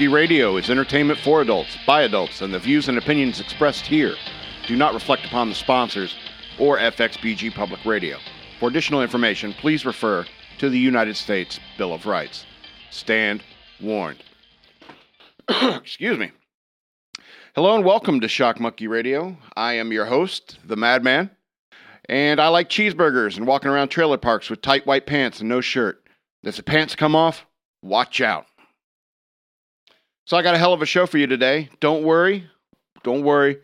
Shock Monkey Radio is entertainment for adults, by adults, and the views and opinions expressed here do not reflect upon the sponsors or FXBG Public Radio. For additional information, please refer to the United States Bill of Rights. Stand warned. Excuse me. Hello and welcome to Shock Monkey Radio. I am your host, the Madman, and I like cheeseburgers and walking around trailer parks with tight white pants and no shirt. If the pants come off, watch out. So I got a hell of a show for you today. Don't worry. Don't worry.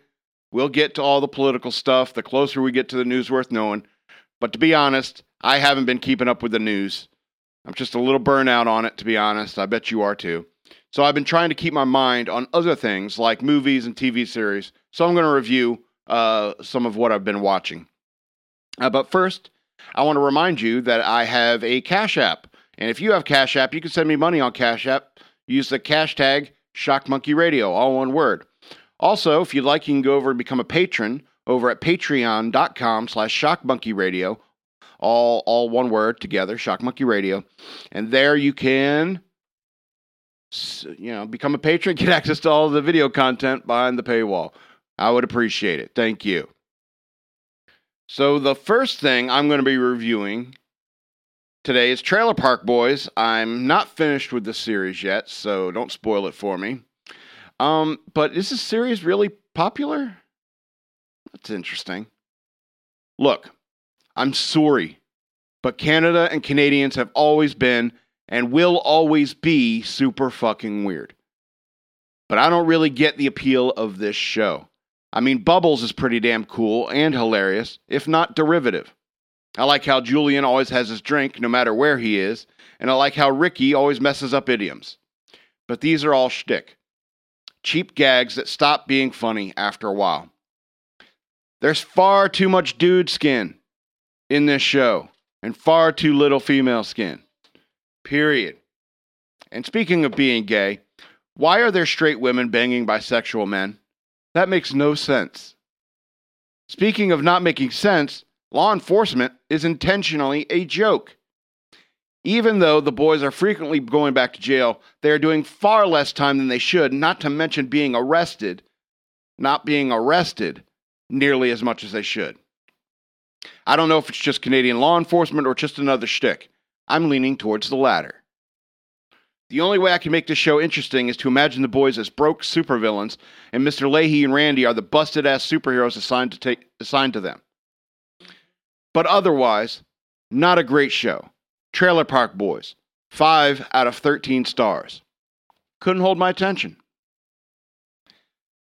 We'll get to all the political stuff the closer we get to the news worth knowing. But to be honest, I haven't been keeping up with the news. I'm just a little burnout on it, to be honest. I bet you are too. So I've been trying to keep my mind on other things like movies and TV series. So I'm going to review uh, some of what I've been watching. Uh, but first, I want to remind you that I have a Cash App. And if you have Cash App, you can send me money on Cash App. Use the cash tag ShockMonkeyRadio, all one word. Also, if you'd like, you can go over and become a patron over at patreon.com slash shockmonkeyradio, all, all one word together, Shock Monkey Radio. And there you can, you know, become a patron, get access to all the video content behind the paywall. I would appreciate it. Thank you. So, the first thing I'm going to be reviewing today is Trailer Park Boys. I'm not finished with the series yet, so don't spoil it for me. Um, but is this series really popular? That's interesting. Look, I'm sorry, but Canada and Canadians have always been and will always be super fucking weird. But I don't really get the appeal of this show. I mean, Bubbles is pretty damn cool and hilarious, if not derivative. I like how Julian always has his drink no matter where he is, and I like how Ricky always messes up idioms. But these are all shtick. Cheap gags that stop being funny after a while. There's far too much dude skin in this show, and far too little female skin. Period. And speaking of being gay, why are there straight women banging bisexual men? That makes no sense. Speaking of not making sense, law enforcement is intentionally a joke. Even though the boys are frequently going back to jail, they are doing far less time than they should, not to mention being arrested, not being arrested nearly as much as they should. I don't know if it's just Canadian law enforcement or just another shtick. I'm leaning towards the latter. The only way I can make this show interesting is to imagine the boys as broke supervillains, and Mr. Leahy and Randy are the busted ass superheroes assigned to take assigned to them. But otherwise, not a great show. Trailer Park Boys, 5 out of 13 stars. Couldn't hold my attention.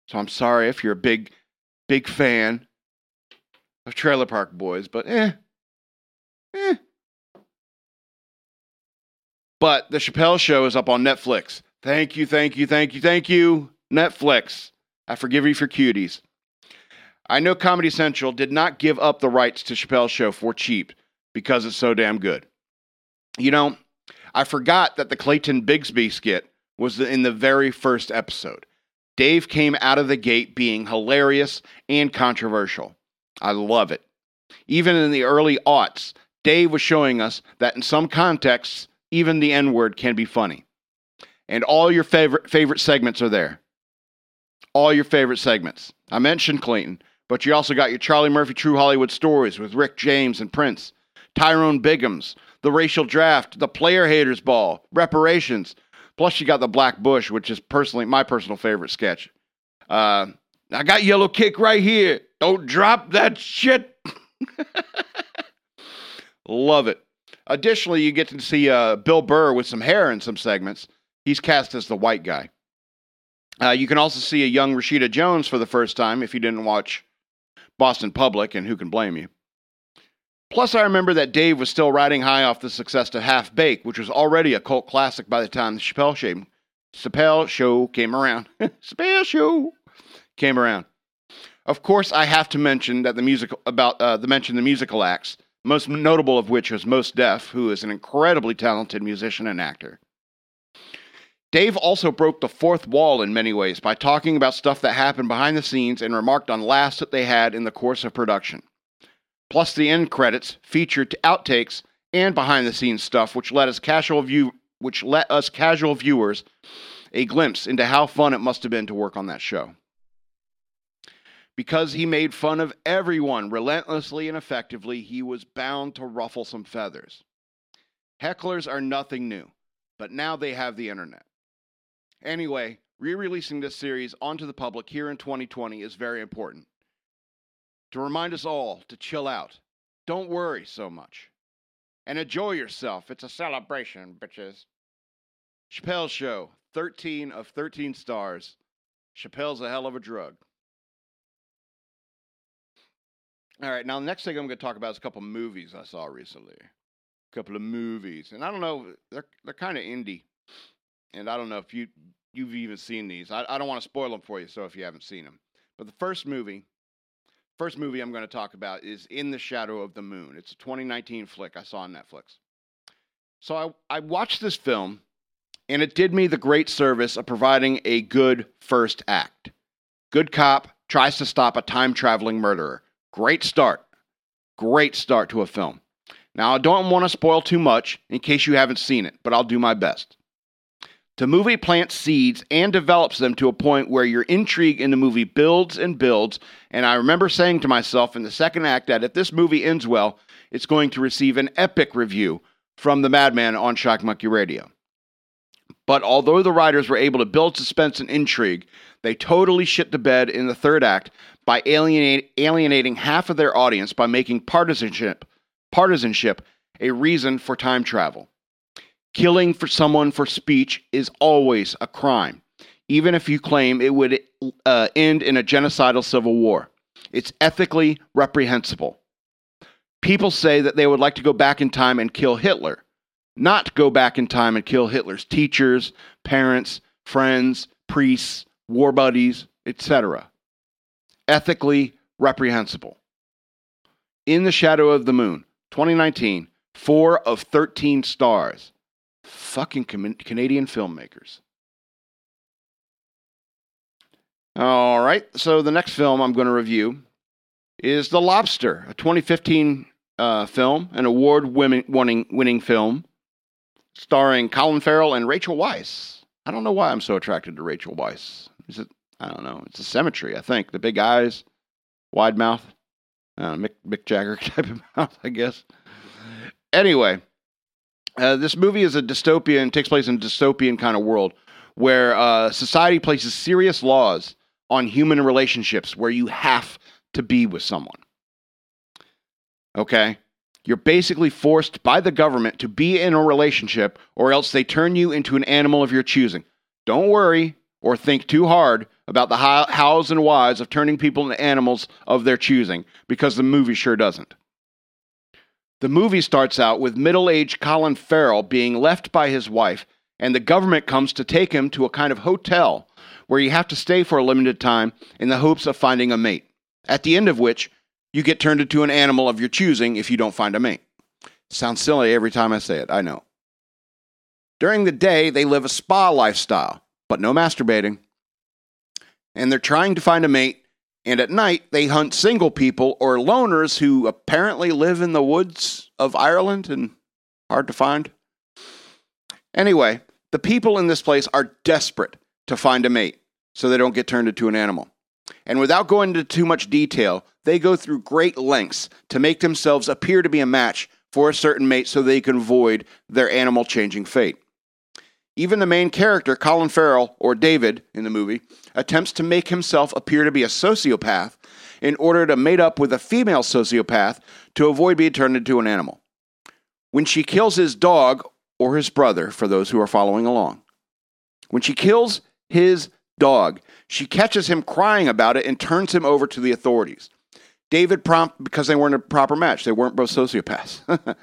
So I'm sorry if you're a big, big fan of Trailer Park Boys, but eh. Eh. But The Chappelle Show is up on Netflix. Thank you, thank you, thank you, thank you, Netflix. I forgive you for cuties. I know Comedy Central did not give up the rights to Chappelle's Show for cheap because it's so damn good. You know, I forgot that the Clayton Bigsby skit was in the very first episode. Dave came out of the gate being hilarious and controversial. I love it. Even in the early aughts, Dave was showing us that in some contexts, even the N word can be funny. And all your favorite favorite segments are there. All your favorite segments. I mentioned Clayton, but you also got your Charlie Murphy True Hollywood Stories with Rick James and Prince, Tyrone Biggums, the racial draft, the player haters ball, reparations. Plus, you got the Black Bush, which is personally my personal favorite sketch. Uh, I got yellowcake right here. Don't drop that shit. Love it. Additionally, you get to see uh, Bill Burr with some hair in some segments. He's cast as the white guy. Uh, you can also see a young Rashida Jones for the first time if you didn't watch Boston Public, and who can blame you? Plus, I remember that Dave was still riding high off the success of Half Baked, which was already a cult classic by the time the Chappelle Show, Chappelle show came around. Chappelle Show came around. Of course, I have to mention that the musical about uh, the mention the musical acts, most notable of which was Mos Def, who is an incredibly talented musician and actor. Dave also broke the fourth wall in many ways by talking about stuff that happened behind the scenes and remarked on laughs that they had in the course of production. Plus, the end credits featured outtakes and behind the scenes stuff, which let us casual view, which let us casual viewers a glimpse into how fun it must have been to work on that show. Because he made fun of everyone relentlessly and effectively, he was bound to ruffle some feathers. Hecklers are nothing new, but now they have the internet. Anyway, re releasing this series onto the public here in 2020 is very important. To remind us all to chill out, don't worry so much, and enjoy yourself. It's a celebration, bitches. Chappelle's Show, 13 of 13 stars. Chappelle's a hell of a drug. All right, now the next thing I'm going to talk about is a couple movies I saw recently. A couple of movies, and I don't know, they're they're kind of indie, and I don't know if you you've even seen these. I, I don't want to spoil them for you, so if you haven't seen them, but the first movie, first movie I'm going to talk about is In the Shadow of the Moon. It's a 2019 flick I saw on Netflix. So I I watched this film, and it did me the great service of providing a good first act. Good cop tries to stop a time traveling murderer. Great start. Great start to a film. Now, I don't want to spoil too much in case you haven't seen it, but I'll do my best. The movie plants seeds and develops them to a point where your intrigue in the movie builds and builds. And I remember saying to myself in the second act that if this movie ends well, it's going to receive an epic review from the Madman on Shock Monkey Radio. But although the writers were able to build suspense and intrigue, they totally shit the bed in the third act by alienate, alienating half of their audience by making partisanship partisanship a reason for time travel. Killing for someone for speech is always a crime, even if you claim it would uh, end in a genocidal civil war. It's ethically reprehensible. People say that they would like to go back in time and kill Hitler, not go back in time and kill Hitler's teachers, parents, friends, priests, war buddies, etc. Ethically reprehensible. In the Shadow of the Moon, 2019, four of 13 stars. Fucking Canadian filmmakers. All right, so the next film I'm going to review is The Lobster, a 2015 uh, film, an award winning, winning film starring Colin Farrell and Rachel Weisz. I don't know why I'm so attracted to Rachel Weisz. Is it? I don't know. It's a symmetry, I think. The big eyes, wide mouth uh, Mick, Mick Jagger type of mouth, I guess. Anyway, uh, this movie is a dystopian, takes place in a dystopian kind of world where uh, society places serious laws on human relationships where you have to be with someone. Okay? You're basically forced by the government to be in a relationship, or else they turn you into an animal of your choosing. Don't worry or think too hard about the hows and whys of turning people into animals of their choosing, because the movie sure doesn't. The movie starts out with middle aged Colin Farrell being left by his wife, and the government comes to take him to a kind of hotel where you have to stay for a limited time in the hopes of finding a mate, at the end of which you get turned into an animal of your choosing if you don't find a mate. Sounds silly every time I say it, I know. During the day, they live a spa lifestyle, but no masturbating and they're trying to find a mate. And at night, they hunt single people or loners who apparently live in the woods of Ireland and hard to find. Anyway, the people in this place are desperate to find a mate so they don't get turned into an animal. And without going into too much detail, they go through great lengths to make themselves appear to be a match for a certain mate so they can avoid their animal changing fate. Even the main character, Colin Farrell, or David in the movie, attempts to make himself appear to be a sociopath in order to mate up with a female sociopath to avoid being turned into an animal. When she kills his dog or his brother, for those who are following along, when she kills his dog, she catches him crying about it and turns him over to the authorities. David prompt because they weren't a proper match. They weren't both sociopaths.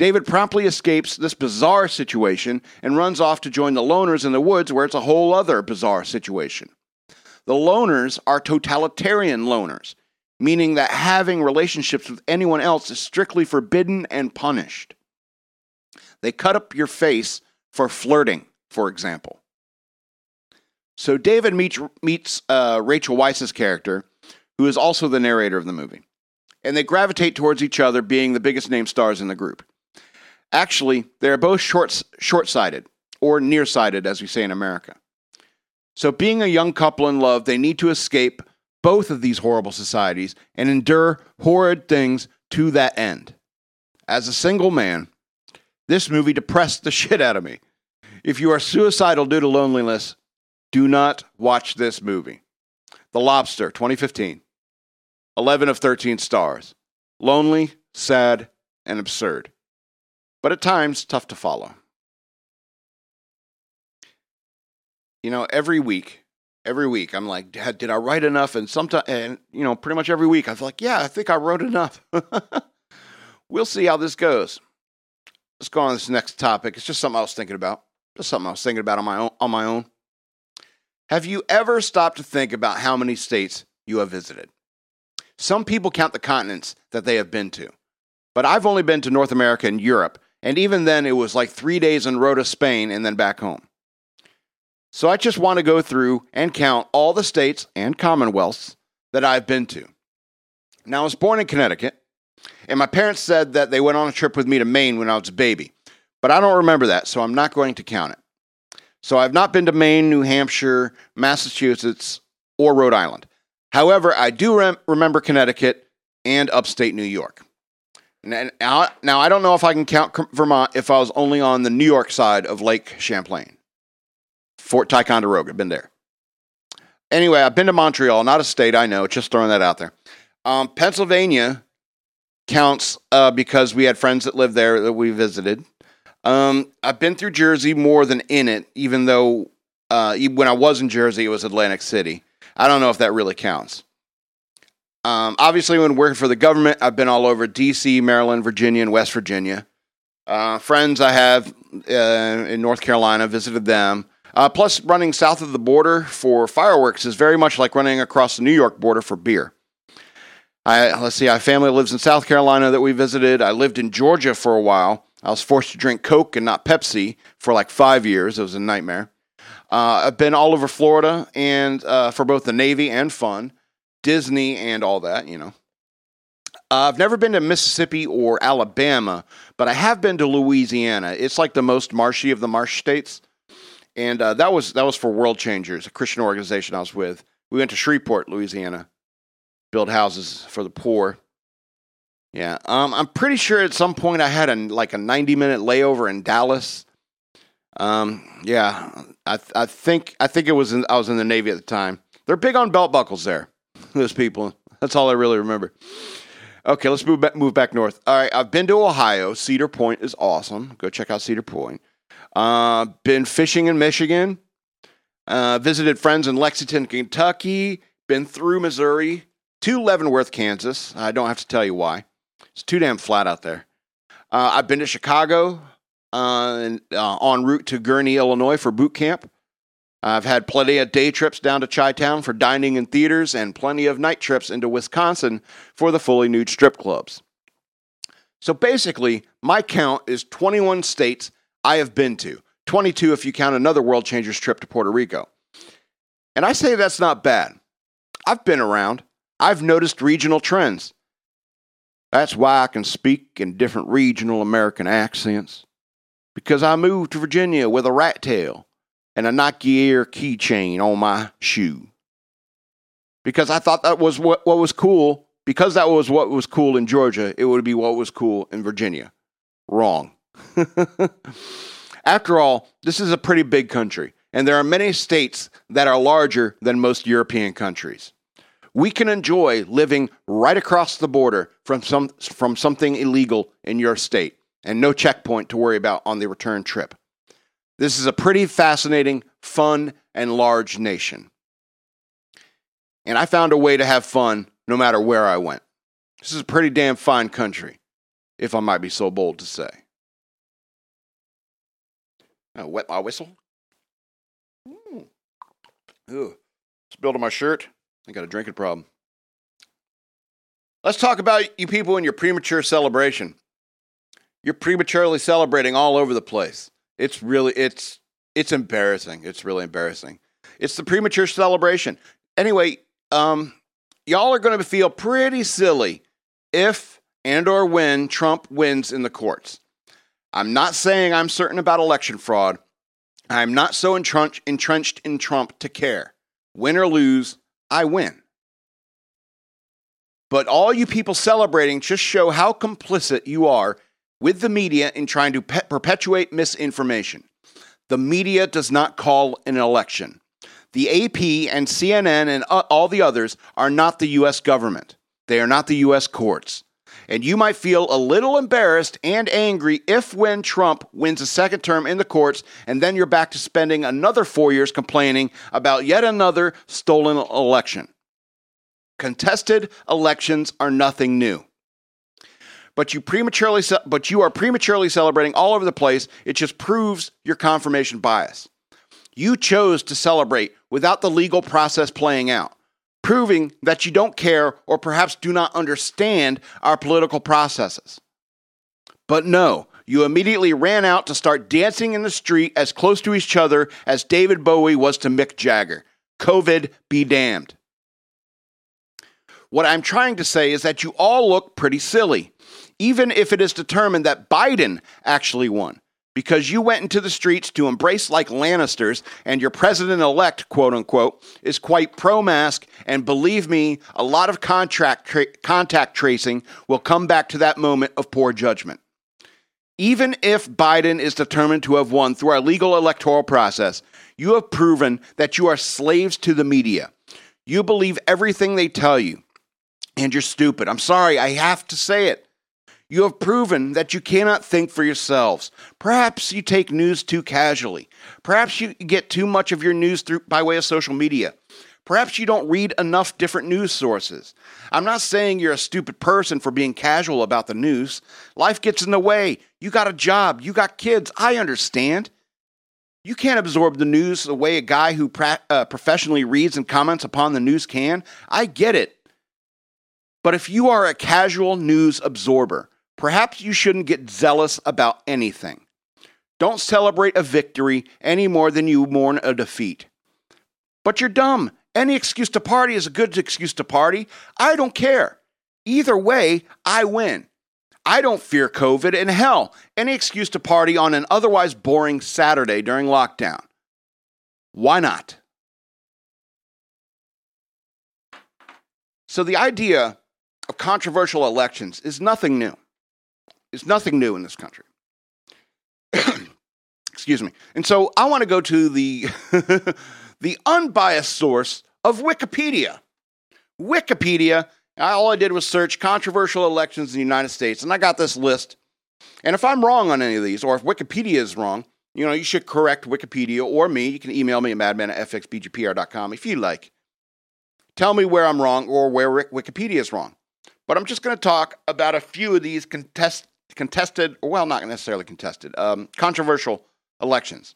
David promptly escapes this bizarre situation and runs off to join the loners in the woods, where it's a whole other bizarre situation. The loners are totalitarian loners, meaning that having relationships with anyone else is strictly forbidden and punished. They cut up your face for flirting, for example. So David meets, meets uh, Rachel Weisz's character, who is also the narrator of the movie, and they gravitate towards each other, being the biggest name stars in the group. Actually, they are both short short-sighted or nearsighted, as we say in America. So, being a young couple in love, they need to escape both of these horrible societies and endure horrid things to that end. As a single man, this movie depressed the shit out of me. If you are suicidal due to loneliness, do not watch this movie. The Lobster, 2015. 11 of 13 stars. Lonely, sad, and absurd. But at times, tough to follow. You know, every week, every week, I'm like, did I write enough? And sometimes, and you know, pretty much every week, I feel like, yeah, I think I wrote enough. we'll see how this goes. Let's go on to this next topic. It's just something I was thinking about. Just something I was thinking about on my own. On my own. Have you ever stopped to think about how many states you have visited? Some people count the continents that they have been to, but I've only been to North America and Europe, and even then it was like three days en route to Spain and then back home. So I just want to go through and count all the states and commonwealths that I've been to. Now, I was born in Connecticut, and my parents said that they went on a trip with me to Maine when I was a baby, but I don't remember that, so I'm not going to count it. So I've not been to Maine, New Hampshire, Massachusetts, or Rhode Island. However, I do rem- remember Connecticut and upstate New York. Now, now, I don't know if I can count Vermont if I was only on the New York side of Lake Champlain. Fort Ticonderoga, been there. Anyway, I've been to Montreal, not a state, I know, just throwing that out there. Um, Pennsylvania counts uh, because we had friends that lived there that we visited. Um, I've been through Jersey more than in it, even though uh, when I was in Jersey, it was Atlantic City. I don't know if that really counts. Um, obviously, when working for the government, I've been all over DC, Maryland, Virginia, and West Virginia. Uh, friends I have uh, in North Carolina, visited them. Uh, plus, running south of the border for fireworks is very much like running across the New York border for beer. I, let's see, I have family lives in South Carolina that we visited. I lived in Georgia for a while. I was forced to drink Coke and not Pepsi for like five years. It was a nightmare. Uh, I've been all over Florida and uh, for both the Navy and fun, Disney and all that, you know. Uh, I've never been to Mississippi or Alabama, but I have been to Louisiana. It's like the most marshy of the marsh states and uh, that was that was for World Changers, a Christian organization I was with. We went to Shreveport, Louisiana, build houses for the poor. Yeah, um, I'm pretty sure at some point I had a like a 90 minute layover in Dallas. Um, yeah, I I think I think it was in, I was in the Navy at the time. They're big on belt buckles there. Those people. That's all I really remember. Okay, let's move back, move back north. All right, I've been to Ohio. Cedar Point is awesome. Go check out Cedar Point. Uh, been fishing in Michigan. Uh, visited friends in Lexington, Kentucky. Been through Missouri to Leavenworth, Kansas. I don't have to tell you why. It's too damn flat out there. Uh, I've been to Chicago uh, and, uh, en route to Gurnee, Illinois for boot camp. I've had plenty of day trips down to Chi Town for dining and theaters, and plenty of night trips into Wisconsin for the fully nude strip clubs. So basically, my count is 21 states I have been to. 22 if you count another World Changers trip to Puerto Rico. And I say that's not bad. I've been around, I've noticed regional trends. That's why I can speak in different regional American accents. Because I moved to Virginia with a rat tail and a Nike Air keychain on my shoe. Because I thought that was what, what was cool. Because that was what was cool in Georgia, it would be what was cool in Virginia. Wrong. After all, this is a pretty big country, and there are many states that are larger than most European countries. We can enjoy living right across the border from, some, from something illegal in your state and no checkpoint to worry about on the return trip. This is a pretty fascinating, fun, and large nation. And I found a way to have fun no matter where I went. This is a pretty damn fine country, if I might be so bold to say. I wet my whistle. Mm. Ooh, spilled on my shirt. I got a drinking problem. Let's talk about you people and your premature celebration. You're prematurely celebrating all over the place. It's really it's it's embarrassing. It's really embarrassing. It's the premature celebration. Anyway, um, y'all are going to feel pretty silly if and or when Trump wins in the courts. I'm not saying I'm certain about election fraud. I'm not so entrenched, entrenched in Trump to care. Win or lose, I win. But all you people celebrating just show how complicit you are with the media in trying to pe- perpetuate misinformation. The media does not call an election. The AP and CNN and uh, all the others are not the US government. They are not the US courts. And you might feel a little embarrassed and angry if when Trump wins a second term in the courts, and then you're back to spending another four years complaining about yet another stolen election. Contested elections are nothing new. But you prematurely ce- but you are prematurely celebrating all over the place. It just proves your confirmation bias. You chose to celebrate without the legal process playing out, proving that you don't care or perhaps do not understand our political processes. But no, you immediately ran out to start dancing in the street as close to each other as David Bowie was to Mick Jagger. COVID be damned. What I'm trying to say is that you all look pretty silly, even if it is determined that Biden actually won, because you went into the streets to embrace like Lannisters, and your president elect, quote unquote, is quite pro mask. And believe me, a lot of contract tra- contact tracing will come back to that moment of poor judgment. Even if Biden is determined to have won through our legal electoral process, you have proven that you are slaves to the media. You believe everything they tell you and you're stupid. I'm sorry, I have to say it. You have proven that you cannot think for yourselves. Perhaps you take news too casually. Perhaps you get too much of your news through by way of social media. Perhaps you don't read enough different news sources. I'm not saying you're a stupid person for being casual about the news. Life gets in the way. You got a job, you got kids. I understand. You can't absorb the news the way a guy who pra- uh, professionally reads and comments upon the news can. I get it. But if you are a casual news absorber, perhaps you shouldn't get zealous about anything. Don't celebrate a victory any more than you mourn a defeat. But you're dumb. Any excuse to party is a good excuse to party. I don't care. Either way, I win. I don't fear COVID, and hell, any excuse to party on an otherwise boring Saturday during lockdown. Why not? So, the idea of controversial elections is nothing new. It's nothing new in this country. Excuse me. And so I want to go to the the unbiased source of Wikipedia. Wikipedia, all I did was search controversial elections in the United States, and I got this list. And if I'm wrong on any of these, or if Wikipedia is wrong, you know, you should correct Wikipedia or me. You can email me at madman at fxbgpr.com if you like. Tell me where I'm wrong or where Wikipedia is wrong. But I'm just going to talk about a few of these contest, contested, well, not necessarily contested, um, controversial elections.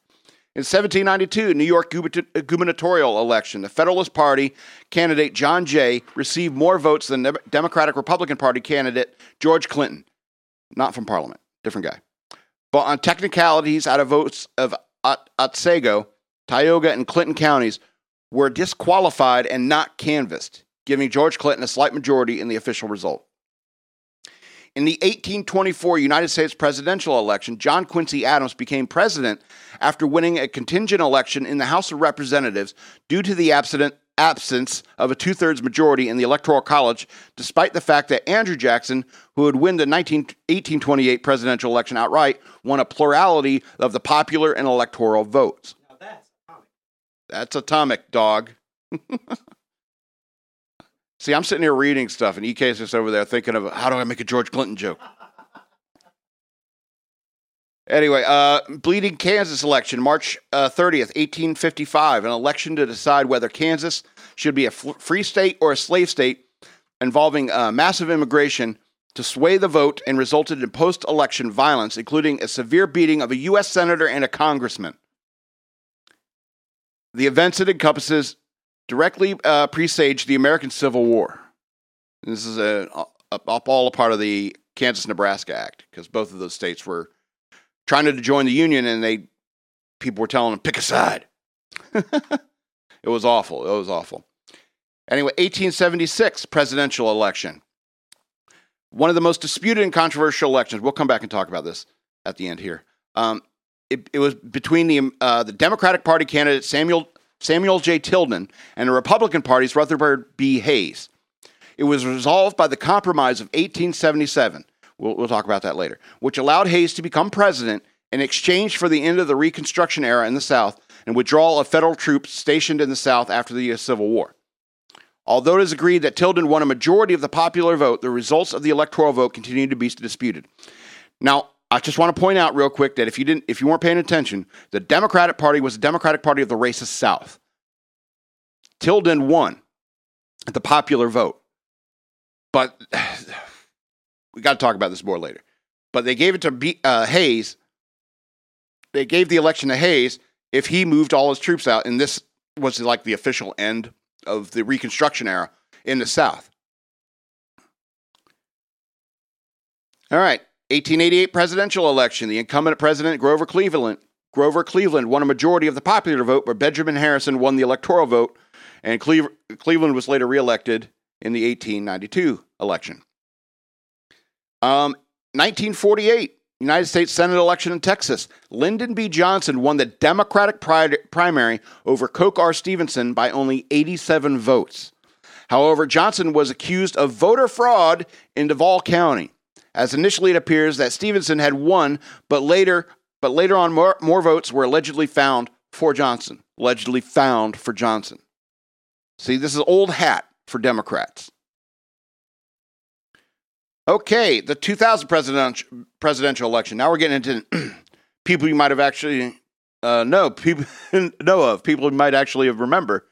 In 1792, New York gubernatorial election, the Federalist Party candidate John Jay received more votes than the Democratic Republican Party candidate George Clinton. Not from Parliament, different guy. But on technicalities, out of votes of Otsego, Tioga, and Clinton counties were disqualified and not canvassed giving George Clinton a slight majority in the official result. In the 1824 United States presidential election, John Quincy Adams became president after winning a contingent election in the House of Representatives due to the absence of a two thirds majority in the Electoral College, despite the fact that Andrew Jackson, who would win the 19, 1828 presidential election outright, won a plurality of the popular and electoral votes. Now that's atomic. That's atomic, dog. See, I'm sitting here reading stuff, and EK's just over there thinking of how do I make a George Clinton joke. Anyway, uh, Bleeding Kansas election, March uh, 30th, 1855, an election to decide whether Kansas should be a f- free state or a slave state involving uh, massive immigration to sway the vote and resulted in post election violence, including a severe beating of a U.S. senator and a congressman. The events it encompasses directly uh, presaged the American Civil War. This is a, a, a, all a part of the Kansas Nebraska Act because both of those states were trying to join the Union and they people were telling them pick a side. it was awful. It was awful. Anyway, 1876 presidential election. One of the most disputed and controversial elections. We'll come back and talk about this at the end here. Um, it, it was between the uh, the Democratic Party candidate Samuel Samuel J. Tilden and the Republican Party's Rutherford B. Hayes. It was resolved by the Compromise of 1877. We'll, we'll talk about that later, which allowed Hayes to become president in exchange for the end of the Reconstruction era in the South and withdrawal of federal troops stationed in the South after the Civil War. Although it is agreed that Tilden won a majority of the popular vote, the results of the electoral vote continue to be disputed. Now, I just want to point out real quick that if you didn't, if you weren't paying attention, the Democratic Party was the Democratic Party of the racist South. Tilden won the popular vote, but we got to talk about this more later. But they gave it to B, uh, Hayes. They gave the election to Hayes if he moved all his troops out, and this was like the official end of the Reconstruction era in the South. All right, 1888 presidential election. The incumbent president Grover Cleveland Grover Cleveland won a majority of the popular vote, but Benjamin Harrison won the electoral vote, and Cleve- Cleveland was later reelected in the 1892 election. Um, 1948 United States Senate election in Texas. Lyndon B. Johnson won the Democratic pri- primary over Coke R. Stevenson by only 87 votes. However, Johnson was accused of voter fraud in Duval County, as initially it appears that Stevenson had won, but later, but later on, more, more votes were allegedly found for Johnson. Allegedly found for Johnson. See, this is old hat for Democrats. Okay, the 2000 presidential presidential election. Now we're getting into people you might have actually uh, know people know of people you might actually have remember.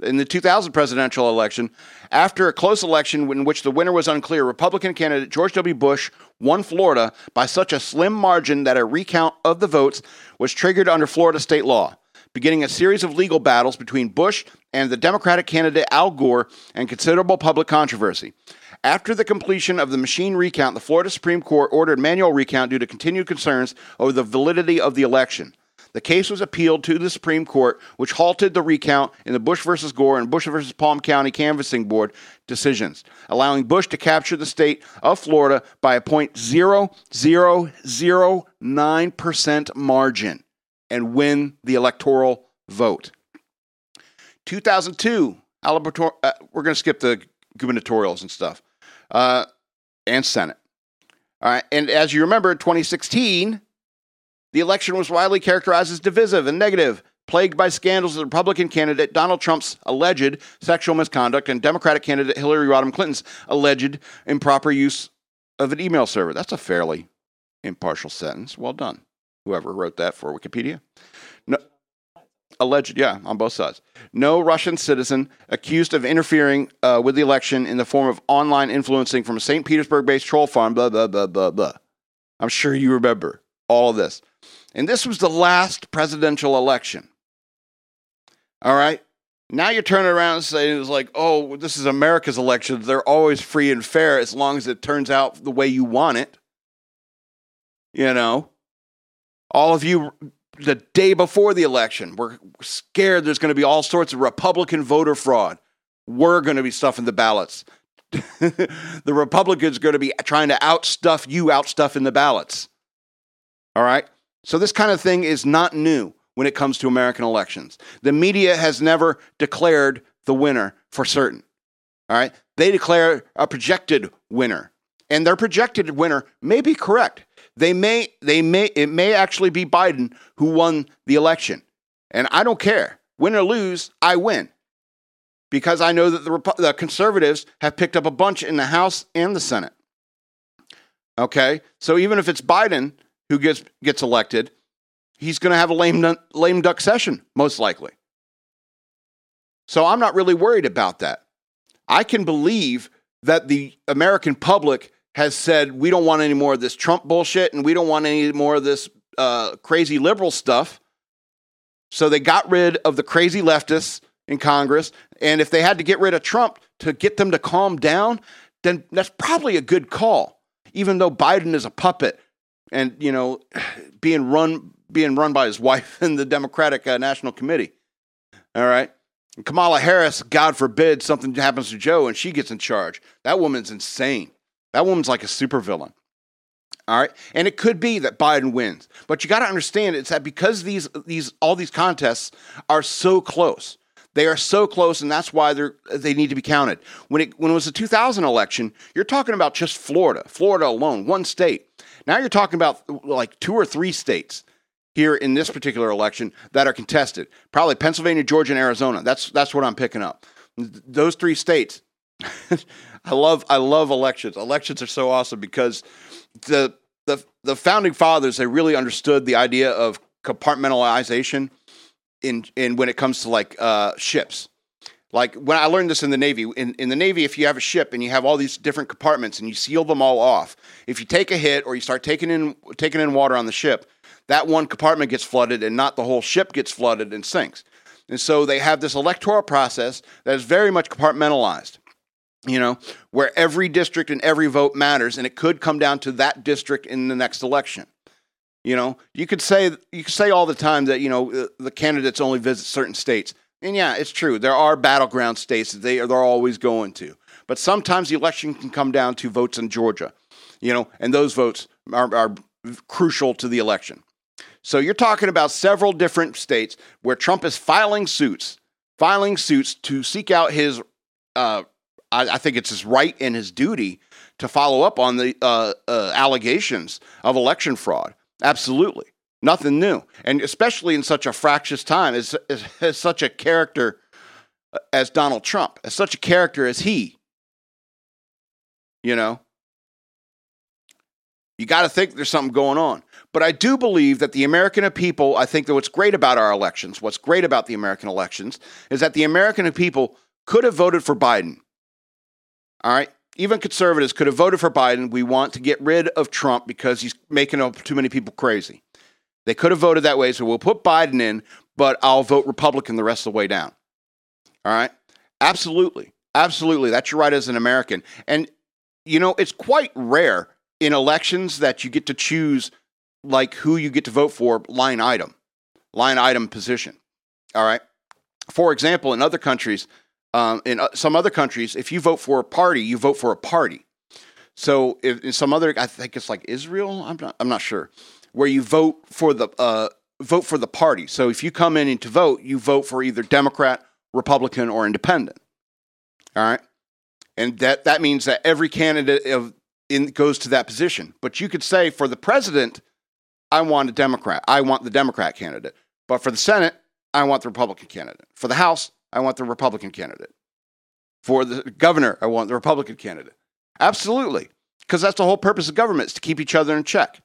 In the 2000 presidential election, after a close election in which the winner was unclear, Republican candidate George W. Bush won Florida by such a slim margin that a recount of the votes was triggered under Florida state law, beginning a series of legal battles between Bush and the Democratic candidate Al Gore and considerable public controversy. After the completion of the machine recount, the Florida Supreme Court ordered manual recount due to continued concerns over the validity of the election. The case was appealed to the Supreme Court, which halted the recount in the Bush versus Gore and Bush versus Palm County Canvassing Board decisions, allowing Bush to capture the state of Florida by a 0.0009% margin and win the electoral vote. 2002, Alabama, uh, we're going to skip the gubernatorials and stuff uh, and Senate. All right, and as you remember, 2016, the election was widely characterized as divisive and negative, plagued by scandals of the Republican candidate Donald Trump's alleged sexual misconduct and Democratic candidate Hillary Rodham Clinton's alleged improper use of an email server. That's a fairly impartial sentence. Well done, whoever wrote that for Wikipedia. No, alleged, yeah, on both sides. No Russian citizen accused of interfering uh, with the election in the form of online influencing from a St. Petersburg based troll farm, blah, blah, blah, blah, blah. I'm sure you remember all of this. And this was the last presidential election. All right? Now you're turning around and saying it's like, oh, this is America's election. They're always free and fair as long as it turns out the way you want it. You know? All of you the day before the election. We're scared there's going to be all sorts of Republican voter fraud. We're going to be stuffing the ballots. the Republicans are going to be trying to outstuff you, outstuff in the ballots. All right? So this kind of thing is not new when it comes to American elections. The media has never declared the winner for certain. All right? They declare a projected winner. And their projected winner may be correct. They may, they may, it may actually be Biden who won the election. And I don't care. Win or lose, I win. Because I know that the, the conservatives have picked up a bunch in the House and the Senate. Okay? So even if it's Biden who gets, gets elected, he's going to have a lame, lame duck session, most likely. So I'm not really worried about that. I can believe that the American public has said we don't want any more of this Trump bullshit and we don't want any more of this uh, crazy liberal stuff. So they got rid of the crazy leftists in Congress. And if they had to get rid of Trump to get them to calm down, then that's probably a good call, even though Biden is a puppet and, you know, being run being run by his wife in the Democratic uh, National Committee. All right. Kamala Harris, God forbid something happens to Joe and she gets in charge. That woman's insane. That woman's like a supervillain. All right, and it could be that Biden wins, but you got to understand it's that because these these all these contests are so close, they are so close, and that's why they're they need to be counted. When it when it was the 2000 election, you're talking about just Florida, Florida alone, one state. Now you're talking about like two or three states here in this particular election that are contested. Probably Pennsylvania, Georgia, and Arizona. That's that's what I'm picking up. Those three states. I love I love elections. Elections are so awesome because the the the founding fathers they really understood the idea of compartmentalization in in when it comes to like uh, ships. Like when I learned this in the Navy, in, in the Navy, if you have a ship and you have all these different compartments and you seal them all off, if you take a hit or you start taking in taking in water on the ship, that one compartment gets flooded and not the whole ship gets flooded and sinks. And so they have this electoral process that is very much compartmentalized you know, where every district and every vote matters, and it could come down to that district in the next election. You know, you could say you could say all the time that you know the candidates only visit certain states, and yeah, it's true. There are battleground states that they are they're always going to, but sometimes the election can come down to votes in Georgia, you know, and those votes are, are crucial to the election. So you're talking about several different states where Trump is filing suits, filing suits to seek out his uh, I, I think it's his right and his duty to follow up on the uh, uh, allegations of election fraud. Absolutely. Nothing new. And especially in such a fractious time, as, as, as such a character as Donald Trump, as such a character as he. You know? You got to think there's something going on. But I do believe that the American people, I think that what's great about our elections, what's great about the American elections, is that the American people could have voted for Biden. All right. Even conservatives could have voted for Biden. We want to get rid of Trump because he's making too many people crazy. They could have voted that way. So we'll put Biden in, but I'll vote Republican the rest of the way down. All right. Absolutely. Absolutely. That's your right as an American. And, you know, it's quite rare in elections that you get to choose like who you get to vote for line item, line item position. All right. For example, in other countries, um, in uh, some other countries, if you vote for a party, you vote for a party. So if, in some other, I think it's like Israel. I'm not. I'm not sure. Where you vote for the uh, vote for the party. So if you come in and to vote, you vote for either Democrat, Republican, or Independent. All right, and that that means that every candidate of in goes to that position. But you could say for the president, I want a Democrat. I want the Democrat candidate. But for the Senate, I want the Republican candidate. For the House, I want the Republican candidate. For the governor, I want the Republican candidate. Absolutely. Because that's the whole purpose of government is to keep each other in check.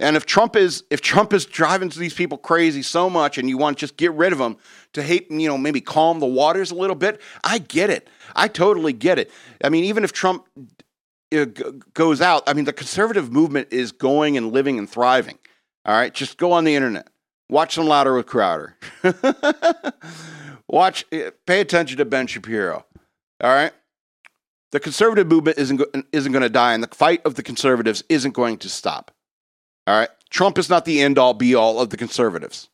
And if Trump is if Trump is driving these people crazy so much and you want to just get rid of them to hate, you know, maybe calm the waters a little bit, I get it. I totally get it. I mean, even if Trump uh, goes out, I mean, the conservative movement is going and living and thriving. All right, just go on the internet, watch some Louder with Crowder. Watch, eh, pay attention to Ben Shapiro. All right. The conservative movement isn't isn't going to die, and the fight of the conservatives isn't going to stop. All right. Trump is not the end all be all of the conservatives.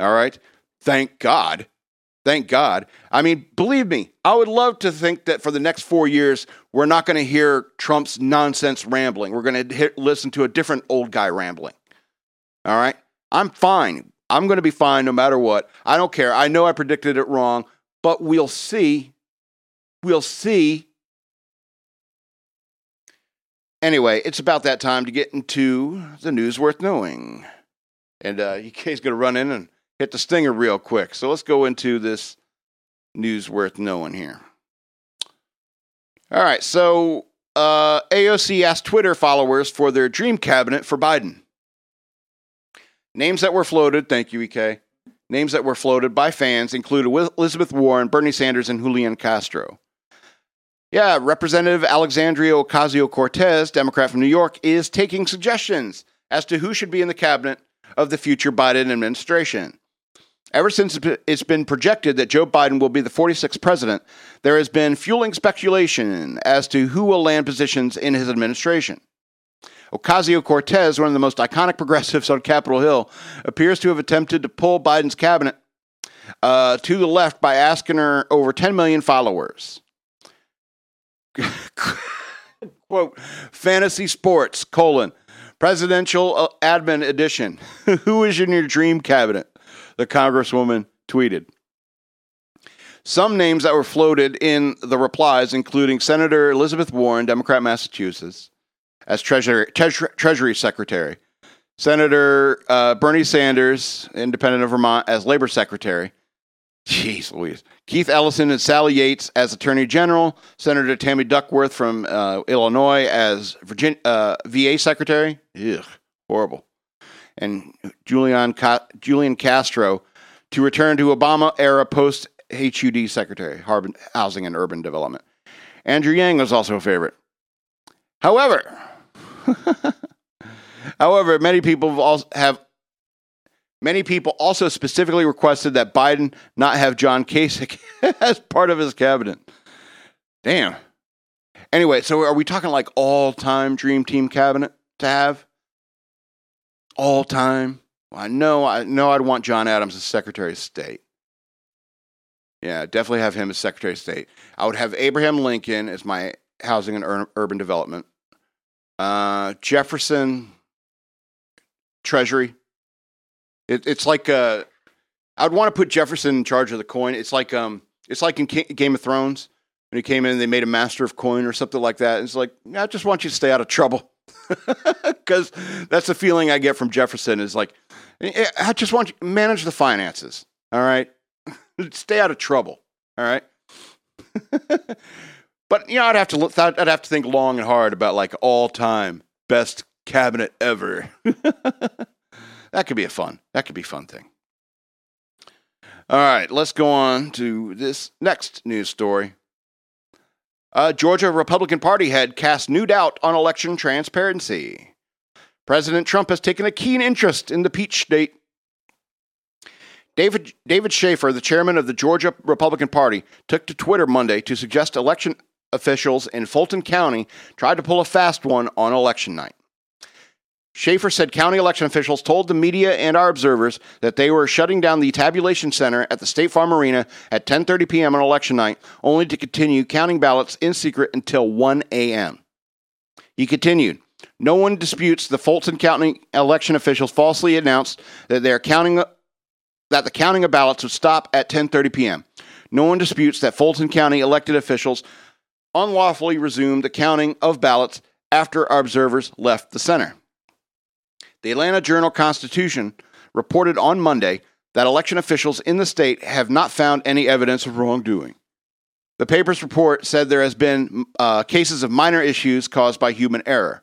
All right. Thank God. Thank God. I mean, believe me, I would love to think that for the next four years, we're not going to hear Trump's nonsense rambling. We're going to listen to a different old guy rambling. All right. I'm fine. I'm going to be fine no matter what. I don't care. I know I predicted it wrong, but we'll see. We'll see. Anyway, it's about that time to get into the news worth knowing. And uh, EK's going to run in and hit the stinger real quick. So let's go into this news worth knowing here. All right. So uh, AOC asked Twitter followers for their dream cabinet for Biden. Names that were floated, thank you, EK. Names that were floated by fans included Elizabeth Warren, Bernie Sanders, and Julian Castro. Yeah, Representative Alexandria Ocasio Cortez, Democrat from New York, is taking suggestions as to who should be in the cabinet of the future Biden administration. Ever since it's been projected that Joe Biden will be the 46th president, there has been fueling speculation as to who will land positions in his administration. Ocasio Cortez, one of the most iconic progressives on Capitol Hill, appears to have attempted to pull Biden's cabinet uh, to the left by asking her over 10 million followers. Quote, fantasy sports, colon, Presidential uh, admin edition. Who is in your dream cabinet? The Congresswoman tweeted. Some names that were floated in the replies, including Senator Elizabeth Warren, Democrat, Massachusetts, as Treasury, Treasury Secretary, Senator uh, Bernie Sanders, Independent of Vermont, as Labor Secretary. Jeez Louise. Keith Ellison and Sally Yates as Attorney General. Senator Tammy Duckworth from uh, Illinois as uh, VA Secretary. Ugh, horrible. And Julian, Ca- Julian Castro to return to Obama era post HUD Secretary, Housing and Urban Development. Andrew Yang was also a favorite. However, however, many people have many people also specifically requested that Biden not have John Kasich as part of his cabinet. Damn. Anyway, so are we talking like all time dream team cabinet to have? All time? Well, I know, I know, I'd want John Adams as Secretary of State. Yeah, definitely have him as Secretary of State. I would have Abraham Lincoln as my housing and ur- urban development. Uh, Jefferson, Treasury. It, it's like uh, I would want to put Jefferson in charge of the coin. It's like um, it's like in Game of Thrones when he came in, they made a master of coin or something like that. It's like I just want you to stay out of trouble because that's the feeling I get from Jefferson. Is like I just want you manage the finances. All right, stay out of trouble. All right. but you know, I'd have to look. I'd have to think long and hard about like all time best cabinet ever. That could be a fun. That could be a fun thing. All right, let's go on to this next news story. Uh, Georgia Republican Party head cast new doubt on election transparency. President Trump has taken a keen interest in the Peach State David, David Shafer, the chairman of the Georgia Republican Party, took to Twitter Monday to suggest election officials in Fulton County tried to pull a fast one on election night. Shafer said county election officials told the media and our observers that they were shutting down the tabulation center at the State Farm Arena at 10:30 p.m. on election night, only to continue counting ballots in secret until 1 a.m. He continued, "No one disputes the Fulton County election officials falsely announced that they are counting that the counting of ballots would stop at 10:30 p.m. No one disputes that Fulton County elected officials unlawfully resumed the counting of ballots after our observers left the center. The Atlanta Journal Constitution reported on Monday that election officials in the state have not found any evidence of wrongdoing. The paper's report said there has been uh, cases of minor issues caused by human error.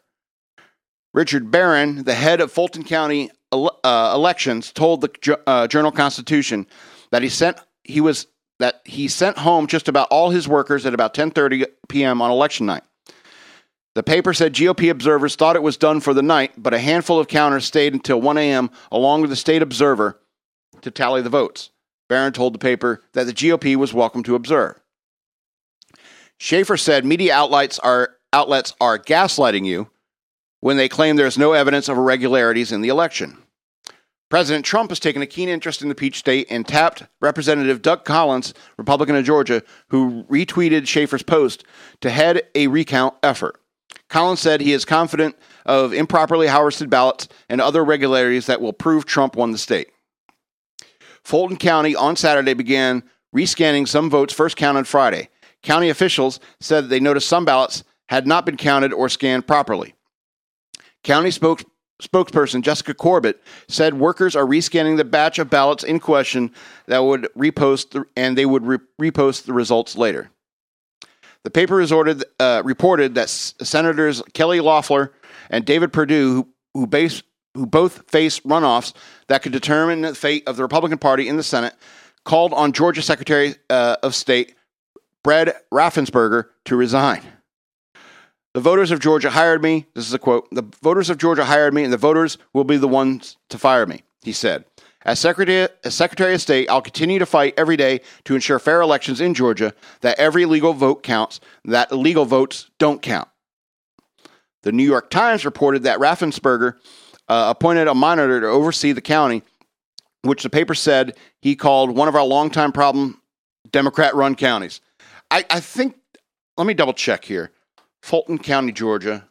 Richard Barron, the head of Fulton County uh, elections told the uh, Journal Constitution that he sent he was that he sent home just about all his workers at about 10:30 p.m. on election night. The paper said GOP observers thought it was done for the night, but a handful of counters stayed until 1 a.m. along with the state observer to tally the votes. Barron told the paper that the GOP was welcome to observe. Shafer said media outlets are outlets are gaslighting you when they claim there is no evidence of irregularities in the election. President Trump has taken a keen interest in the Peach State and tapped Representative Doug Collins, Republican of Georgia, who retweeted Shafer's post to head a recount effort. Collins said he is confident of improperly harvested ballots and other irregularities that will prove Trump won the state. Fulton County on Saturday began rescanning some votes first counted Friday. County officials said they noticed some ballots had not been counted or scanned properly. County spoke, spokesperson Jessica Corbitt said workers are rescanning the batch of ballots in question that would repost the, and they would re- repost the results later. The paper resorted, uh, reported that Senators Kelly Loeffler and David Perdue, who, who, base, who both face runoffs that could determine the fate of the Republican Party in the Senate, called on Georgia Secretary uh, of State Brad Raffensperger to resign. The voters of Georgia hired me. This is a quote. The voters of Georgia hired me, and the voters will be the ones to fire me, he said. As Secretary, as Secretary of State, I'll continue to fight every day to ensure fair elections in Georgia, that every legal vote counts, that illegal votes don't count. The New York Times reported that Raffensperger uh, appointed a monitor to oversee the county, which the paper said he called one of our longtime problem Democrat run counties. I, I think, let me double check here. Fulton County, Georgia.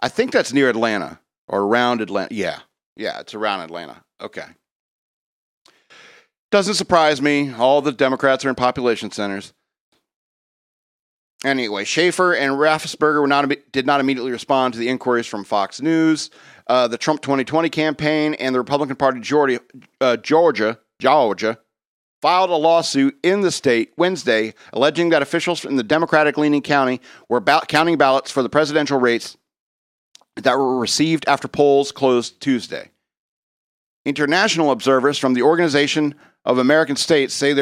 I think that's near Atlanta. or around Atlanta. Yeah, yeah, it's around Atlanta. Okay. Doesn't surprise me. All the Democrats are in population centers. Anyway, Shafer and Raffensperger not, did not immediately respond to the inquiries from Fox News. Uh, the Trump 2020 campaign and the Republican Party Georgia, uh, Georgia, Georgia filed a lawsuit in the state Wednesday alleging that officials in the Democratic leaning county were ba- counting ballots for the presidential race that were received after polls closed Tuesday. International observers from the Organization of American States say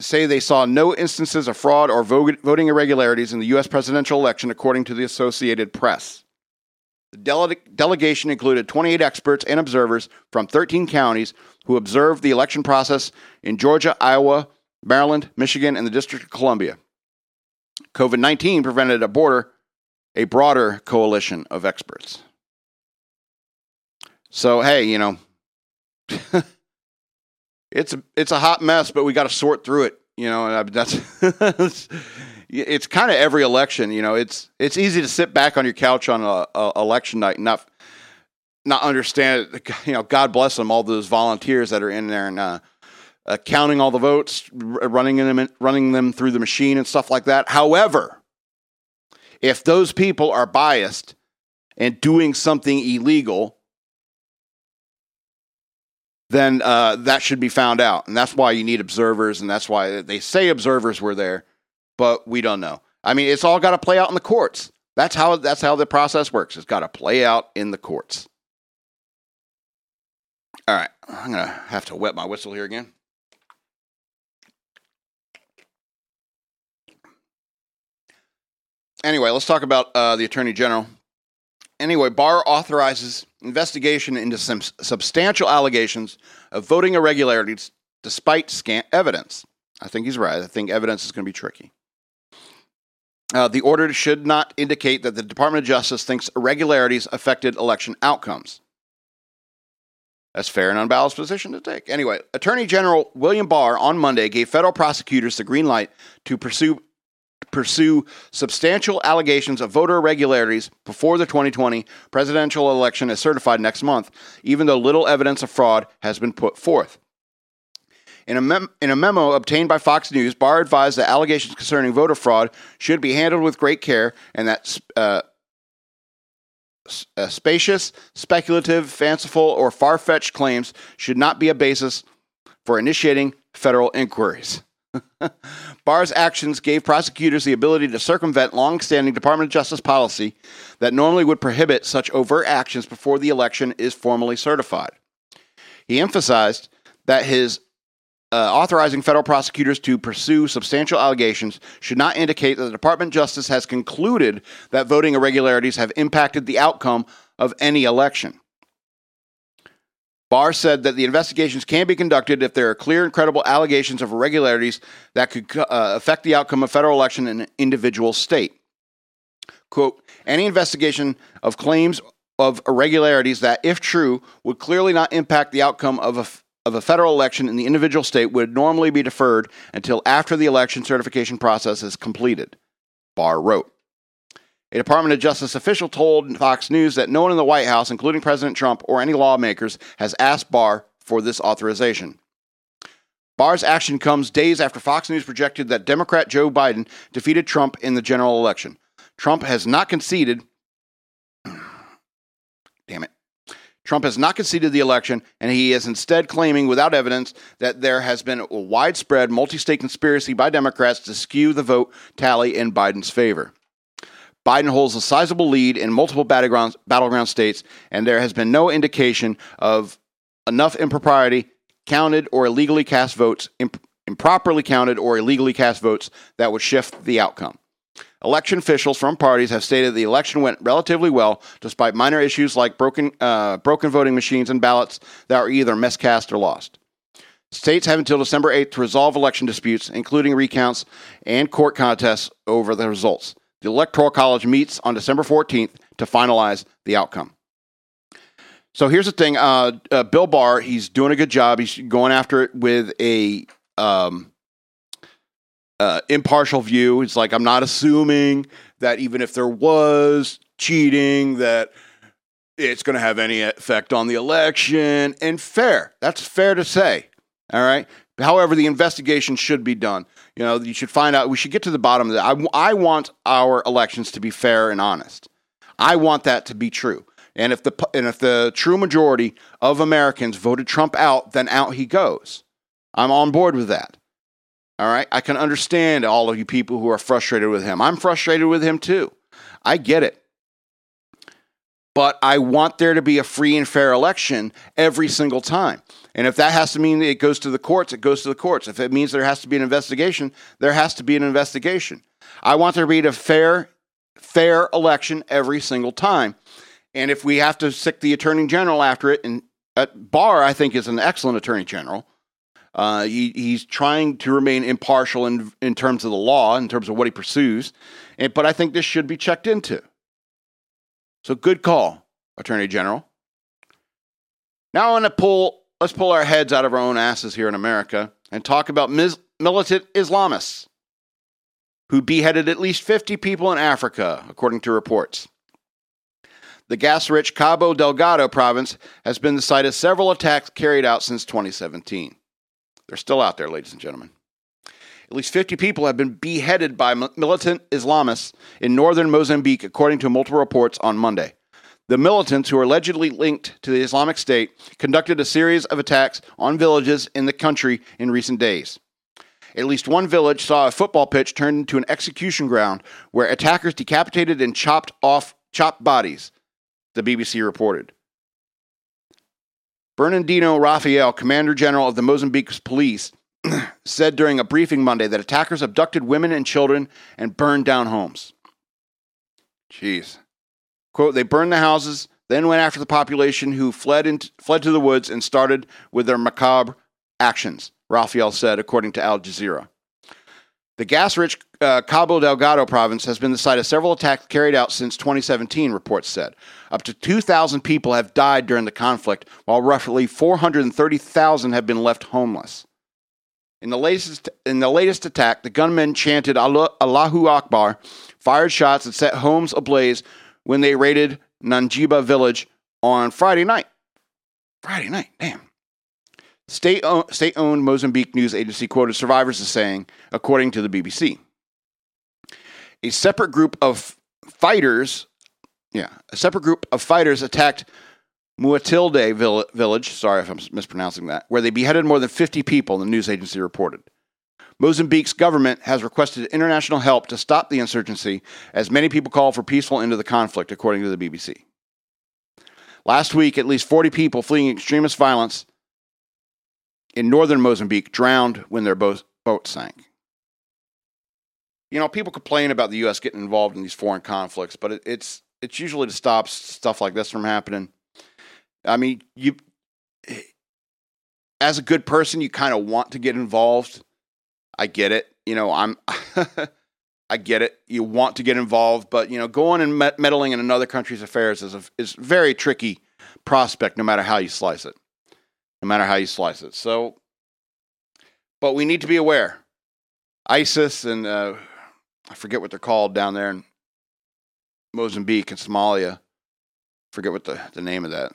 say they saw no instances of fraud or voting irregularities in the U.S. presidential election, according to the Associated Press. The dele- delegation included 28 experts and observers from 13 counties who observed the election process in Georgia, Iowa, Maryland, Michigan, and the District of Columbia. COVID 19 prevented a border, a broader coalition of experts. So, hey, you know, it's a, it's a hot mess, but we got to sort through it. You know, that's it's kind of every election. You know, it's it's easy to sit back on your couch on a, a election night and not not understand. You know, God bless them, all those volunteers that are in there and uh, uh, counting all the votes, running them running them through the machine and stuff like that. However, if those people are biased and doing something illegal then uh, that should be found out. And that's why you need observers, and that's why they say observers were there, but we don't know. I mean, it's all got to play out in the courts. That's how that's how the process works. It's got to play out in the courts. All right, I'm gonna have to wet my whistle here again. Anyway, let's talk about uh, the attorney general. Anyway, Barr authorizes investigation into some substantial allegations of voting irregularities despite scant evidence. I think he's right. I think evidence is going to be tricky. Uh, the order should not indicate that the Department of Justice thinks irregularities affected election outcomes. That's fair and unbalanced position to take. Anyway, Attorney General William Barr on Monday gave federal prosecutors the green light to pursue pursue substantial allegations of voter irregularities before the 2020 presidential election is certified next month, even though little evidence of fraud has been put forth. In a, mem- in a, memo obtained by Fox News, Barr advised that allegations concerning voter fraud should be handled with great care and that uh, uh, spacious, speculative, fanciful, or far fetched claims should not be a basis for initiating federal inquiries. Barr's actions gave prosecutors the ability to circumvent long-standing Department of Justice policy that normally would prohibit such overt actions before the election is formally certified. He emphasized that his uh, authorizing federal prosecutors to pursue substantial allegations should not indicate that the Department of Justice has concluded that voting irregularities have impacted the outcome of any election. Barr said that the investigations can be conducted if there are clear and credible allegations of irregularities that could uh, affect the outcome of federal election in an individual state. Quote, any investigation of claims of irregularities that, if true, would clearly not impact the outcome of a, of a federal election in the individual state would normally be deferred until after the election certification process is completed, Barr wrote. A Department of Justice official told Fox News that no one in the White House, including President Trump or any lawmakers, has asked Barr for this authorization. Barr's action comes days after Fox News projected that Democrat Joe Biden defeated Trump in the general election. Trump has not conceded. Damn it. Trump has not conceded the election, and he is instead claiming, without evidence, that there has been a widespread multi state conspiracy by Democrats to skew the vote tally in Biden's favor. Biden holds a sizable lead in multiple battleground, battleground states, and there has been no indication of enough impropriety counted or illegally cast votes, imp- improperly counted or illegally cast votes that would shift the outcome. Election officials from parties have stated the election went relatively well, despite minor issues like broken, uh, broken voting machines and ballots that were either miscast or lost. States have until December 8th to resolve election disputes, including recounts and court contests over the results. The Electoral College meets on December 14th to finalize the outcome. So here's the thing uh, uh, Bill Barr, he's doing a good job. He's going after it with a um, uh, impartial view. It's like, I'm not assuming that even if there was cheating, that it's going to have any effect on the election. And fair. That's fair to say. All right. However, the investigation should be done. You know, you should find out. We should get to the bottom of that. I, I want our elections to be fair and honest. I want that to be true. And if the and if the true majority of Americans voted Trump out, then out he goes. I'm on board with that. All right. I can understand all of you people who are frustrated with him. I'm frustrated with him too. I get it. But I want there to be a free and fair election every single time. And if that has to mean it goes to the courts, it goes to the courts. If it means there has to be an investigation, there has to be an investigation. I want there to be a fair, fair election every single time. And if we have to stick the attorney general after it, and Barr, I think, is an excellent attorney general. Uh, he, he's trying to remain impartial in, in terms of the law, in terms of what he pursues. And, but I think this should be checked into. So good call, Attorney General. Now I want to pull let's pull our heads out of our own asses here in America and talk about mis- militant Islamists who beheaded at least 50 people in Africa, according to reports. The gas rich Cabo Delgado province has been the site of several attacks carried out since 2017. They're still out there, ladies and gentlemen. At least 50 people have been beheaded by militant Islamists in northern Mozambique, according to multiple reports on Monday. The militants, who are allegedly linked to the Islamic State, conducted a series of attacks on villages in the country in recent days. At least one village saw a football pitch turned into an execution ground where attackers decapitated and chopped off chopped bodies, the BBC reported. Bernardino Rafael, Commander General of the Mozambique Police, said during a briefing Monday that attackers abducted women and children and burned down homes. Jeez. Quote, they burned the houses, then went after the population who fled, in, fled to the woods and started with their macabre actions, Rafael said, according to Al Jazeera. The gas rich uh, Cabo Delgado province has been the site of several attacks carried out since 2017, reports said. Up to 2,000 people have died during the conflict, while roughly 430,000 have been left homeless. In the, latest, in the latest attack, the gunmen chanted Allahu Akbar, fired shots, and set homes ablaze when they raided Nanjaba village on Friday night. Friday night, damn. State, State owned Mozambique news agency quoted survivors as saying, according to the BBC, a separate group of fighters, yeah, a separate group of fighters attacked Muatilde village, sorry if I'm mispronouncing that, where they beheaded more than 50 people, the news agency reported. Mozambique's government has requested international help to stop the insurgency, as many people call for peaceful end of the conflict, according to the BBC. Last week, at least 40 people fleeing extremist violence in northern Mozambique drowned when their boat, boat sank. You know, people complain about the U.S. getting involved in these foreign conflicts, but it, it's it's usually to stop stuff like this from happening. I mean, you as a good person, you kind of want to get involved. I get it. You know, I'm I get it. You want to get involved, but you know, going and meddling in another country's affairs is a is very tricky prospect, no matter how you slice it no matter how you slice it. So, but we need to be aware. ISIS and uh, I forget what they're called down there in Mozambique and Somalia. Forget what the, the name of that.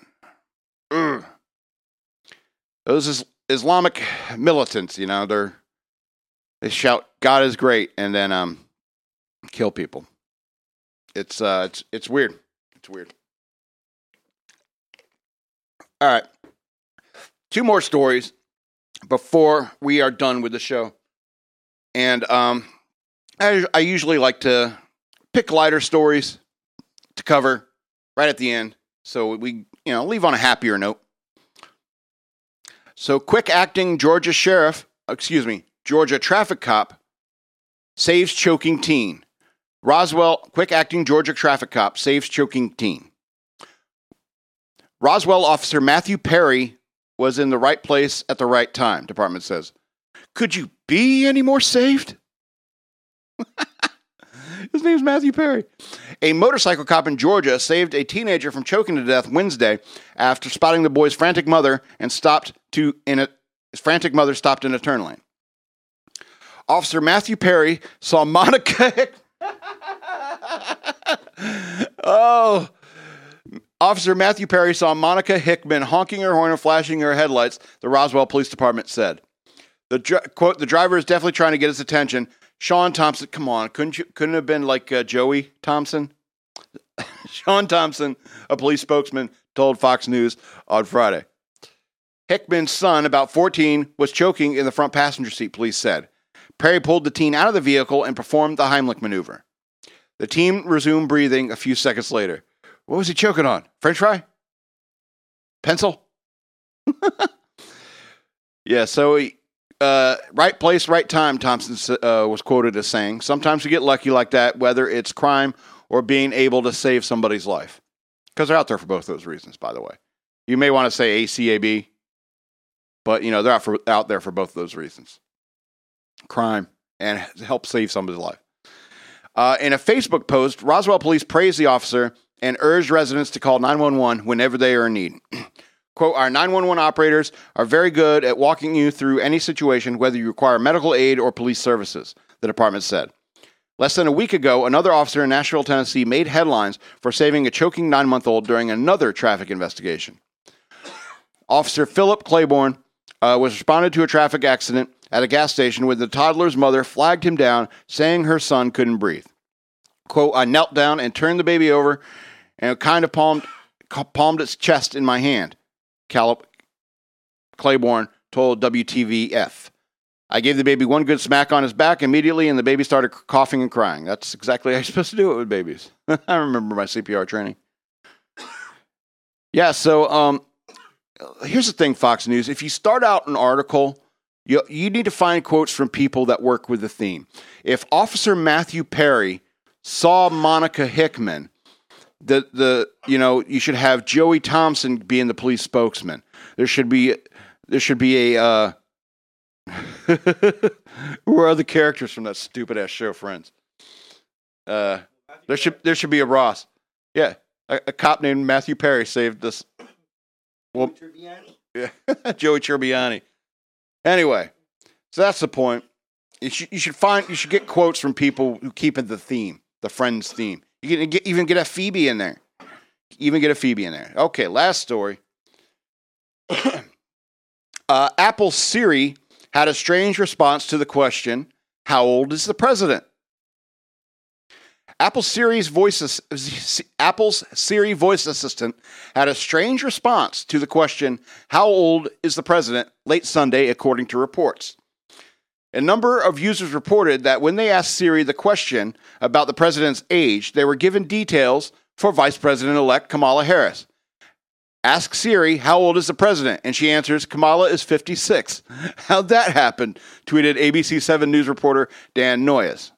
Ugh. Those is Islamic militants, you know, they're they shout God is great and then um kill people. It's uh it's it's weird. It's weird. All right two more stories before we are done with the show. And um, I, I usually like to pick lighter stories to cover right at the end. So we, you know, leave on a happier note. So, quick acting Georgia sheriff, excuse me, Georgia traffic cop saves choking teen. Roswell, quick acting Georgia traffic cop saves choking teen. Roswell officer Matthew Perry was in the right place at the right time, department says. Could you be any more saved? His name's Matthew Perry. A motorcycle cop in Georgia saved a teenager from choking to death Wednesday after spotting the boy's frantic mother and stopped to in a his frantic mother stopped in a turn lane. Officer Matthew Perry saw Monica. oh, Officer Matthew Perry saw Monica Hickman honking her horn and flashing her headlights, the Roswell Police Department said. The quote, the driver is definitely trying to get his attention. Sean Thompson, come on, couldn't you, couldn't have been like uh, Joey Thompson? Sean Thompson, a police spokesman, told Fox News on Friday. Hickman's son, about 14, was choking in the front passenger seat, police said. Perry pulled the teen out of the vehicle and performed the Heimlich maneuver. The team resumed breathing a few seconds later. What was he choking on? French fry? Pencil? yeah, so he, uh, right place, right time, Thompson uh, was quoted as saying. Sometimes you get lucky like that, whether it's crime or being able to save somebody's life. Because they're out there for both those reasons, by the way. You may want to say ACAB, but you know they're out, for, out there for both of those reasons: crime and help save somebody's life. Uh, in a Facebook post, Roswell police praised the officer and urged residents to call 911 whenever they are in need. Quote, our 911 operators are very good at walking you through any situation, whether you require medical aid or police services, the department said. Less than a week ago, another officer in Nashville, Tennessee made headlines for saving a choking nine month old during another traffic investigation. Officer Philip Claiborne uh, was responded to a traffic accident at a gas station when the toddler's mother flagged him down, saying her son couldn't breathe. Quote, I knelt down and turned the baby over and kind of palmed, palmed its chest in my hand, Calip Claiborne told WTVF. I gave the baby one good smack on his back immediately, and the baby started coughing and crying. That's exactly how you're supposed to do it with babies. I remember my CPR training. Yeah, so um, here's the thing, Fox News. If you start out an article, you, you need to find quotes from people that work with the theme. If Officer Matthew Perry saw Monica Hickman, the the you know you should have Joey Thompson being the police spokesman. There should be there should be a uh, who are the characters from that stupid ass show, Friends? Uh, there should there should be a Ross. Yeah, a, a cop named Matthew Perry saved this. Well, yeah, Joey Tribbiani. Anyway, so that's the point. You should, you should find you should get quotes from people who keep it the theme, the Friends theme. You can get, even get a Phoebe in there. Even get a Phoebe in there. Okay, last story. uh, Apple Siri had a strange response to the question, How old is the president? Apple Siri's voice, Apple's Siri voice assistant had a strange response to the question, How old is the president? late Sunday, according to reports. A number of users reported that when they asked Siri the question about the president's age, they were given details for Vice President elect Kamala Harris. Ask Siri, how old is the president? And she answers, Kamala is 56. How'd that happen? tweeted ABC 7 News reporter Dan Noyes.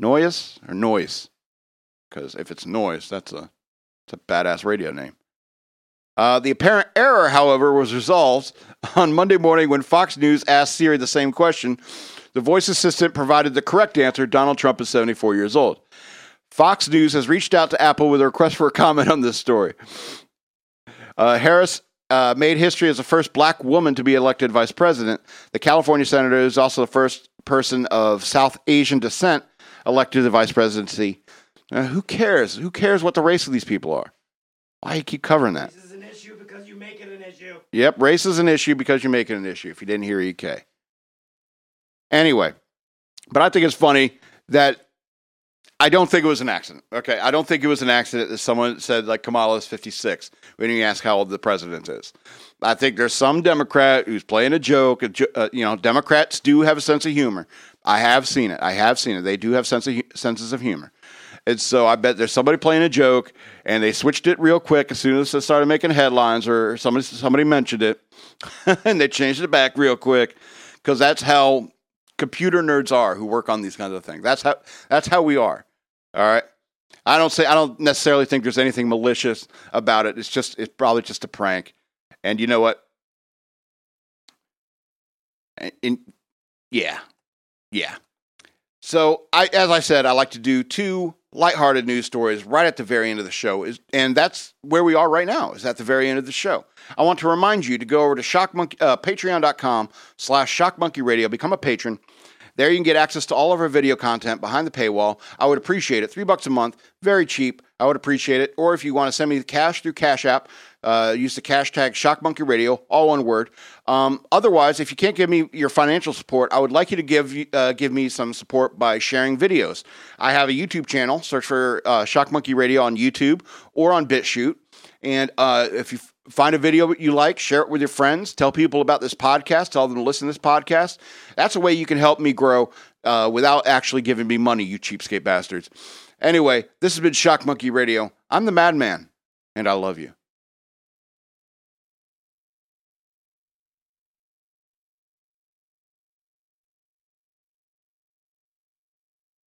Noyes or Noise? Because if it's Noise, that's a, that's a badass radio name. Uh, the apparent error, however, was resolved on Monday morning when Fox News asked Siri the same question. The voice assistant provided the correct answer Donald Trump is 74 years old. Fox News has reached out to Apple with a request for a comment on this story. Uh, Harris uh, made history as the first black woman to be elected vice president. The California senator is also the first person of South Asian descent elected to the vice presidency. Uh, who cares? Who cares what the race of these people are? Why do you keep covering that? Yep, race is an issue because you make it an issue. If you didn't hear EK. Anyway, but I think it's funny that I don't think it was an accident. Okay, I don't think it was an accident that someone said like Kamala is 56 when you ask how old the president is. I think there's some Democrat who's playing a joke. Uh, you know, Democrats do have a sense of humor. I have seen it. I have seen it. They do have sense of, senses of humor. And so I bet there's somebody playing a joke, and they switched it real quick as soon as they started making headlines or somebody somebody mentioned it, and they changed it back real quick because that's how computer nerds are who work on these kinds of things. That's how that's how we are. All right. I don't say I don't necessarily think there's anything malicious about it. It's just it's probably just a prank. And you know what? In, yeah. Yeah. So I as I said, I like to do two lighthearted news stories right at the very end of the show is and that's where we are right now is at the very end of the show i want to remind you to go over to shockmonkey uh, patreon.com slash ShockMonkeyRadio, become a patron There you can get access to all of our video content behind the paywall. I would appreciate it. Three bucks a month, very cheap. I would appreciate it. Or if you want to send me the cash through Cash App, uh, use the cash tag Shock Monkey Radio, all one word. Um, otherwise, if you can't give me your financial support, I would like you to give uh, give me some support by sharing videos. I have a YouTube channel. Search for uh, Shock Monkey Radio on YouTube or on BitChute. And uh, if you find a video that you like, share it with your friends. Tell people about this podcast. Tell them to listen to this podcast. That's a way you can help me grow uh, without actually giving me money, you cheapskate bastards. Anyway, this has been Shock Monkey Radio. I'm the Madman, and I love you.